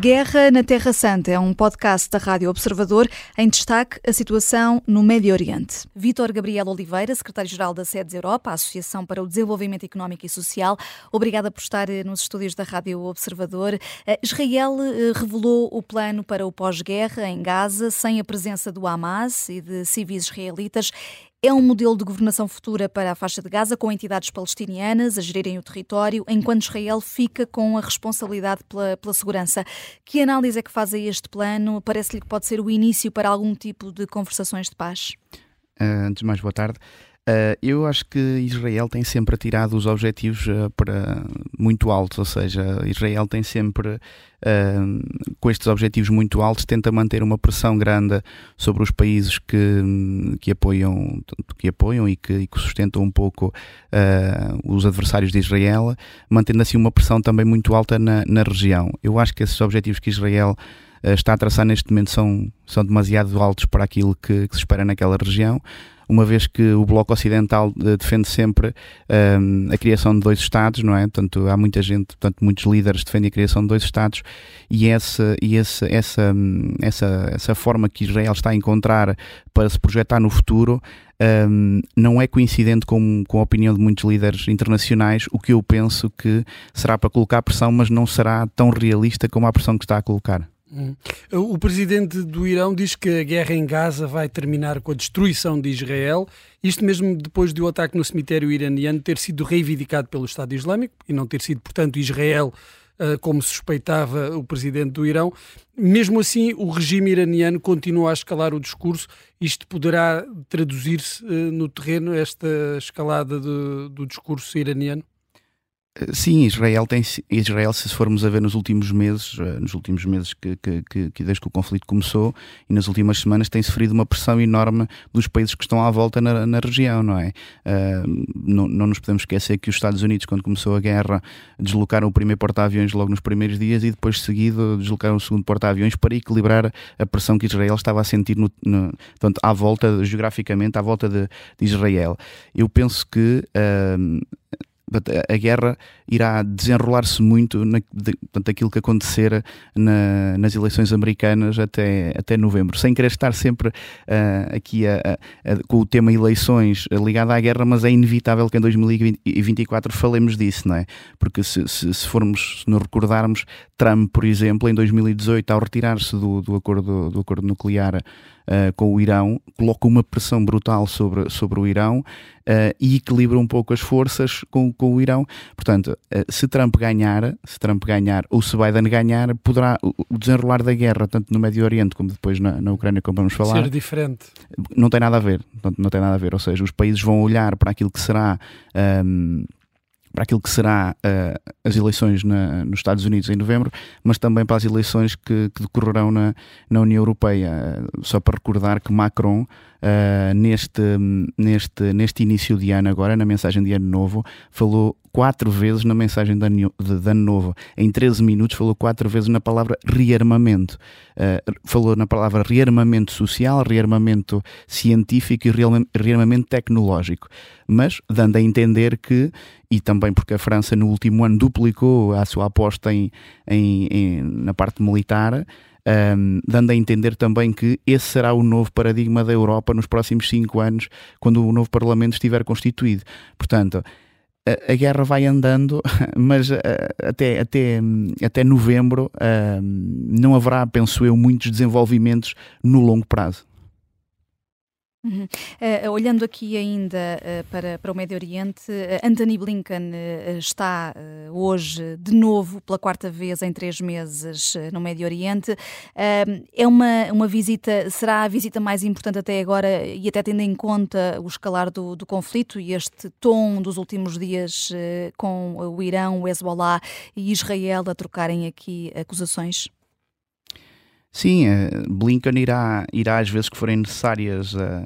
Guerra na Terra Santa é um podcast da Rádio Observador em destaque a situação no Médio Oriente. Vítor Gabriel Oliveira, secretário-geral da SEDES Europa, Associação para o Desenvolvimento Económico e Social, obrigada por estar eh, nos estúdios da Rádio Observador. Eh, Israel eh, revelou o plano para o pós-guerra em Gaza sem a presença do Hamas e de civis israelitas. É um modelo de governação futura para a faixa de Gaza, com entidades palestinianas a gerirem o território, enquanto Israel fica com a responsabilidade pela, pela segurança. Que análise é que faz a este plano? Parece-lhe que pode ser o início para algum tipo de conversações de paz? Uh, antes de mais, boa tarde. Uh, eu acho que Israel tem sempre atirado os objetivos uh, para muito altos, ou seja, Israel tem sempre, uh, com estes objetivos muito altos, tenta manter uma pressão grande sobre os países que, que, apoiam, que apoiam e que, e que sustentam um pouco os adversários de Israel, mantendo assim uma pressão também muito alta na, na região. Eu acho que esses objetivos que Israel está a traçar neste momento são, são demasiado altos para aquilo que, que se espera naquela região uma vez que o Bloco Ocidental eh, defende sempre um, ehm, a criação de dois Estados, não é? Portanto, há muita gente, portanto, muitos líderes defendem a criação de dois Estados e, essa, e essa, essa, essa, essa forma que Israel está a encontrar para se projetar no futuro um, não é coincidente com, com a opinião de muitos líderes internacionais, o que eu penso que será para colocar pressão, mas não será tão realista como a pressão que está a colocar. Hum. O presidente do Irão diz que a guerra em Gaza vai terminar com a destruição de Israel, isto mesmo depois do ataque no cemitério iraniano ter sido reivindicado pelo Estado Islâmico e não ter sido, portanto, Israel ah, como suspeitava o presidente do Irão. Mesmo assim, o regime iraniano continua a escalar o discurso. Isto poderá traduzir-se ah, no terreno, esta escalada do discurso iraniano? Sim, Israel tem Israel, se formos a ver nos últimos meses, eh, nos últimos meses que, que, que, desde que o conflito começou e nas últimas semanas tem sofrido uma pressão enorme dos países que estão à volta na, na região, não é? Uh, não, não nos podemos esquecer que os Estados Unidos, quando começou a guerra, deslocaram o primeiro porta-aviões logo nos primeiros dias e depois seguido deslocaram o segundo porta-aviões para equilibrar a pressão que Israel estava a sentir no, no, portanto, à volta, geograficamente, à volta de, de Israel. Eu penso que uh, a guerra irá desenrolar-se muito na, de, portanto, aquilo que acontecer na, nas eleições americanas até, até novembro, sem querer estar sempre uh, aqui a, a, a, com o tema eleições ligado à guerra, mas é inevitável que em 2024 falemos disso, não é? Porque se, se, se formos, se nos recordarmos, Trump, por exemplo, em 2018, ao retirar-se do, do, acordo, do acordo nuclear uh, com o Irão, coloca uma pressão brutal sobre, sobre o Irão uh, e equilibra um pouco as forças com, com o Irão. Portanto, uh, se Trump ganhar, se Trump ganhar ou se Biden ganhar, poderá o desenrolar da guerra, tanto no Médio Oriente como depois na, na Ucrânia, como vamos falar, ser diferente. Não tem nada a ver. Não, não tem nada a ver. Ou seja, os países vão olhar para aquilo que será. Um, para aquilo que será uh, as eleições na, nos Estados Unidos em novembro, mas também para as eleições que, que decorrerão na, na União Europeia. Uh, só para recordar que Macron, uh, neste, neste, neste início de ano, agora, na mensagem de Ano Novo, falou quatro vezes na mensagem de ano, de, ano Novo. Em 13 minutos, falou quatro vezes na palavra rearmamento. falou na palavra rearmamento social, rearmamento científico e rearmamento tecnológico. Mas dando a entender que e também porque a França no último ano duplicou a sua aposta em, em, em na parte militar, um, dando a entender também que esse será o novo paradigma da Europa nos próximos cinco anos, quando o novo Parlamento estiver constituído. Portanto, a, a guerra vai andando, mas uh, até, até, até novembro não haverá, penso eu, muitos desenvolvimentos no longo prazo. Uhum. Uh, olhando aqui ainda uh, para, para o Médio Oriente, uh, Anthony Blinken está hoje de novo pela quarta vez em três meses no Médio Oriente. é uma, uma visita, será a visita mais importante até agora e até tendo em conta o escalar do, do conflito e este tom dos últimos dias com o Irão, o Hezbollah e Israel a trocarem aqui acusações? Sim, eh, Blinken irá, irá às vezes que forem necessárias uh,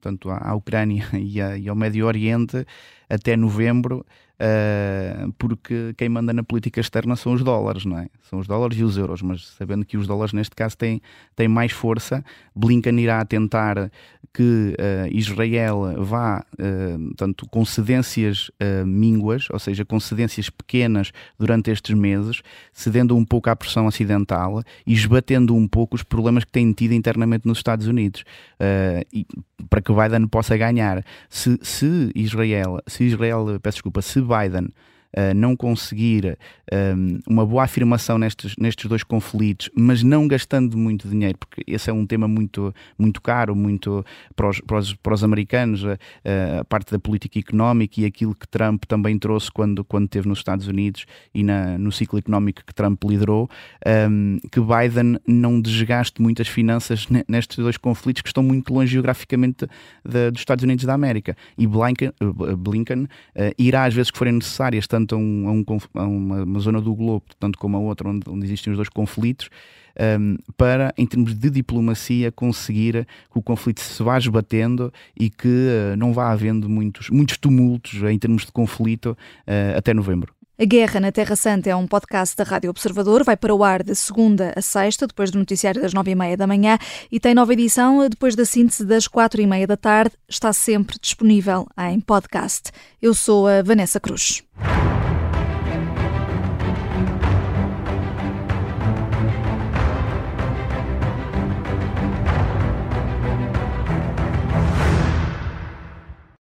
tanto à Ucrânia e, ao Médio Oriente até novembro uh, porque quem manda na política externa são os dólares, não é? São os dólares e os euros, mas sabendo que os dólares neste caso têm, têm mais força, Blinken irá tentar que uh, Israel vá, uh, tanto com cedências uh, mínguas, ou seja, com cedências pequenas durante estes meses, cedendo um pouco à pressão ocidental e esbatendo um pouco os problemas que têm tido internamente nos Estados Unidos, uh, e, para que Biden possa ganhar. Se, se Israel, se Israel, peço desculpa, se Biden uh, não conseguir um, uma boa afirmação nestes, nestes dois conflitos, mas não gastando muito dinheiro, porque esse é um tema muito, muito caro, muito para os, para os, para os americanos, uh, a parte da política económica e aquilo que Trump também trouxe quando, quando esteve nos Estados Unidos e na, no ciclo económico que Trump liderou, um, que Biden não desgaste muitas finanças nestes dois conflitos que estão muito longe geograficamente dos Estados Unidos da América. E Blinken, Blinken uh, irá às vezes que forem necessárias, tanto a, um, a, um, a uma, zona do globo, tanto como a outra, onde, onde existem os dois conflitos, um, para, em termos de diplomacia, conseguir que o conflito se vá esbatendo e que uh, não vá havendo muitos, muitos tumultos em termos de conflito uh, até novembro. A Guerra na Terra Santa é um podcast da Rádio Observador. Vai para o ar de segunda a sexta, depois do noticiário das nove e meia da manhã, e tem nova edição depois da síntese das quatro e meia da tarde. Está sempre disponível em podcast. Eu sou a Vanessa Cruz.